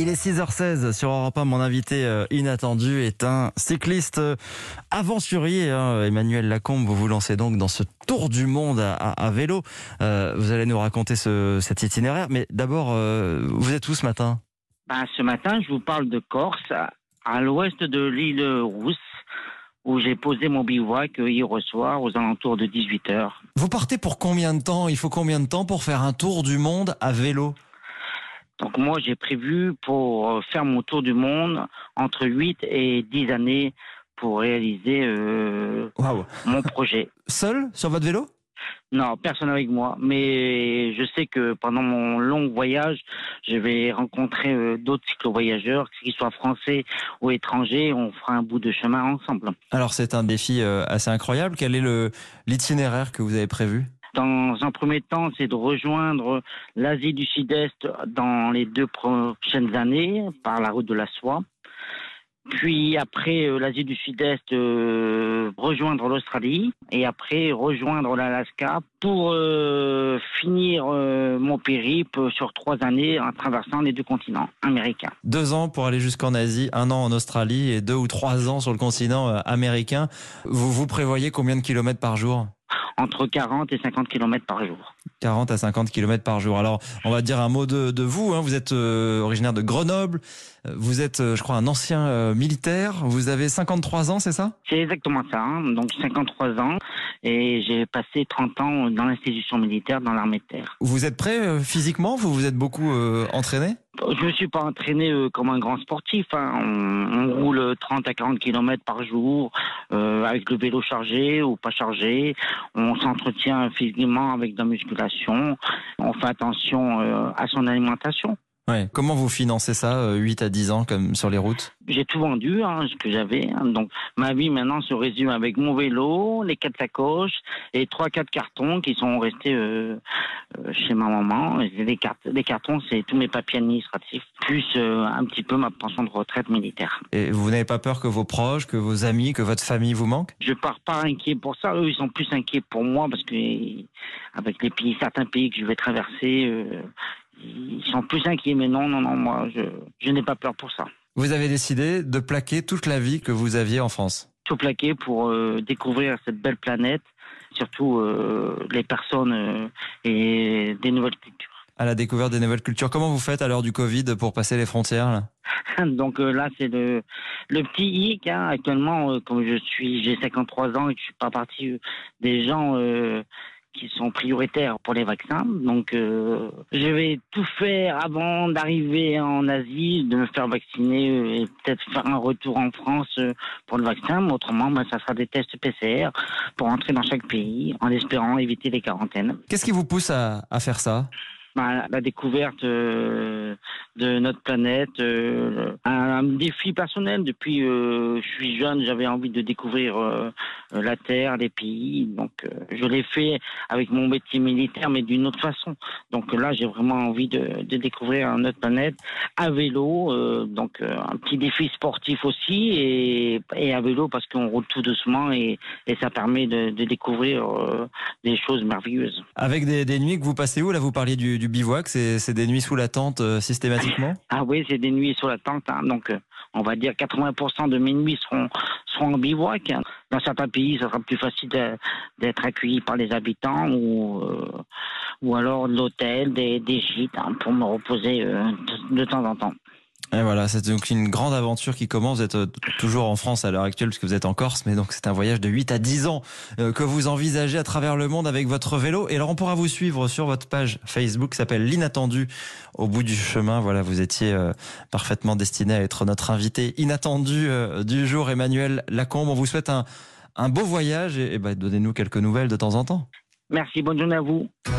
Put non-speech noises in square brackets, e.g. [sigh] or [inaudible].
Il est 6h16 sur Europe 1. Mon invité euh, inattendu est un cycliste euh, aventurier. Hein. Emmanuel Lacombe, vous vous lancez donc dans ce tour du monde à, à vélo. Euh, vous allez nous raconter ce, cet itinéraire. Mais d'abord, euh, vous êtes où ce matin? Ben, Ce matin, je vous parle de Corse, à l'ouest de l'île Rousse, où j'ai posé mon bivouac hier soir aux alentours de 18h. Vous partez pour combien de temps? Il faut combien de temps pour faire un tour du monde à vélo? Donc moi, j'ai prévu pour faire mon tour du monde entre 8 et 10 années pour réaliser euh, mon projet. Seul sur votre vélo? Non, personne avec moi. Mais je sais que pendant mon long voyage, je vais rencontrer euh, d'autres cyclo-voyageurs, qu'ils soient français ou étrangers. On fera un bout de chemin ensemble. Alors c'est un défi euh, assez incroyable. Quel est l'itinéraire que vous avez prévu? Dans un premier temps, c'est de rejoindre l'Asie du Sud-Est dans les deux prochaines années par la route de la soie. Puis après euh, l'Asie du Sud-Est, euh, rejoindre l'Australie et après rejoindre l'Alaska pour euh, finir mon périple sur trois années en traversant les deux continents américains. Deux ans pour aller jusqu'en Asie, un an en Australie et deux ou trois ans sur le continent américain. Vous vous prévoyez combien de kilomètres par jour? Entre 40 et 50 kilomètres par jour. 40 à 50 kilomètres par jour. Alors, on va dire un mot de, de vous. Hein. Vous êtes euh, originaire de Grenoble. Vous êtes, euh, je crois, un ancien euh, militaire. Vous avez 53 ans, c'est ça? C'est exactement ça. hein. Donc 53 ans et j'ai passé 30 ans dans l'institution militaire dans l'armée de terre. Vous êtes prêt physiquement? Vous vous êtes beaucoup entraîné? Je ne suis pas entraîné comme un grand sportif. hein. On, on roule 30 à 40 kilomètres par jour euh, avec le vélo chargé ou pas chargé. On s'entretient physiquement avec de la musculation. On fait attention euh, à son alimentation. Ouais. Comment vous financez ça, euh, 8 à 10 ans, comme sur les routes? J'ai tout vendu, hein, ce que j'avais. hein. Donc ma vie maintenant se résume avec mon vélo, les quatre sacoches et trois quatre cartons qui sont restés euh, euh, chez ma maman. Les, cartes, les cartons, c'est tous mes papiers administratifs, plus euh, un petit peu ma pension de retraite militaire. Et vous n'avez pas peur que vos proches, que vos amis, que votre famille vous manquent? Je pars pas inquiet pour ça. Eux, ils sont plus inquiets pour moi parce que avec les pays, certains pays que je vais traverser, euh, ils sont plus inquiets. Mais non, non, non, moi, je, je n'ai pas peur pour ça. Vous avez décidé de plaquer toute la vie que vous aviez en France. tout plaqué pour euh, découvrir cette belle planète, surtout euh, les personnes euh, et des nouvelles cultures. À la découverte des nouvelles cultures. Comment vous faites à l'heure du Covid pour passer les frontières là? [laughs] Donc euh, là, c'est le, le petit hic. Hein. Actuellement, euh, comme je suis, j'ai 53 ans et que je suis pas partie euh, des gens qui sont prioritaires pour les vaccins. Donc, euh, je vais tout faire avant d'arriver en Asie, de me faire vacciner et peut-être faire un retour en France euh, pour le vaccin. Autrement, ben, ça sera des tests PCR pour entrer dans chaque pays en espérant éviter les quarantaines. Qu'est-ce qui vous pousse à faire ça? La découverte euh, de notre planète, euh, un, défi personnel. Depuis euh, je suis jeune, j'avais envie de découvrir euh, la Terre, les pays. Donc je l'ai fait avec mon métier militaire, mais d'une autre façon. Donc là, j'ai vraiment envie de, de découvrir notre planète à vélo. donc un petit défi sportif aussi et, et à vélo parce qu'on roule tout doucement et, et ça permet de, découvrir des choses merveilleuses. Avec des, des nuits que vous passez où? Là, vous parliez du, du bivouac. C'est des nuits sous la tente euh, systématiquement? Ah oui, c'est des nuits sur la tente. hein. donc, euh, on va dire 80% de mes nuits seront, seront en bivouac. hein. Dans certains pays, ça sera plus facile d'être accueilli par les habitants ou, euh, ou alors de l'hôtel, des, gîtes hein, pour me reposer de temps en temps. Et voilà, c'est donc une grande aventure qui commence. Vous êtes euh, toujours en France à l'heure actuelle puisque vous êtes en Corse, mais donc c'est un voyage de 8 à 10 ans euh, que vous envisagez à travers le monde avec votre vélo. Et alors on pourra vous suivre sur votre page Facebook qui s'appelle L'inattendu au bout du chemin. Voilà, vous étiez euh, parfaitement destiné à être notre invité inattendu du jour, Emmanuel Lacombe. On vous souhaite un, beau voyage et, et bah, donnez-nous quelques nouvelles de temps en temps. Merci, bonne journée à vous.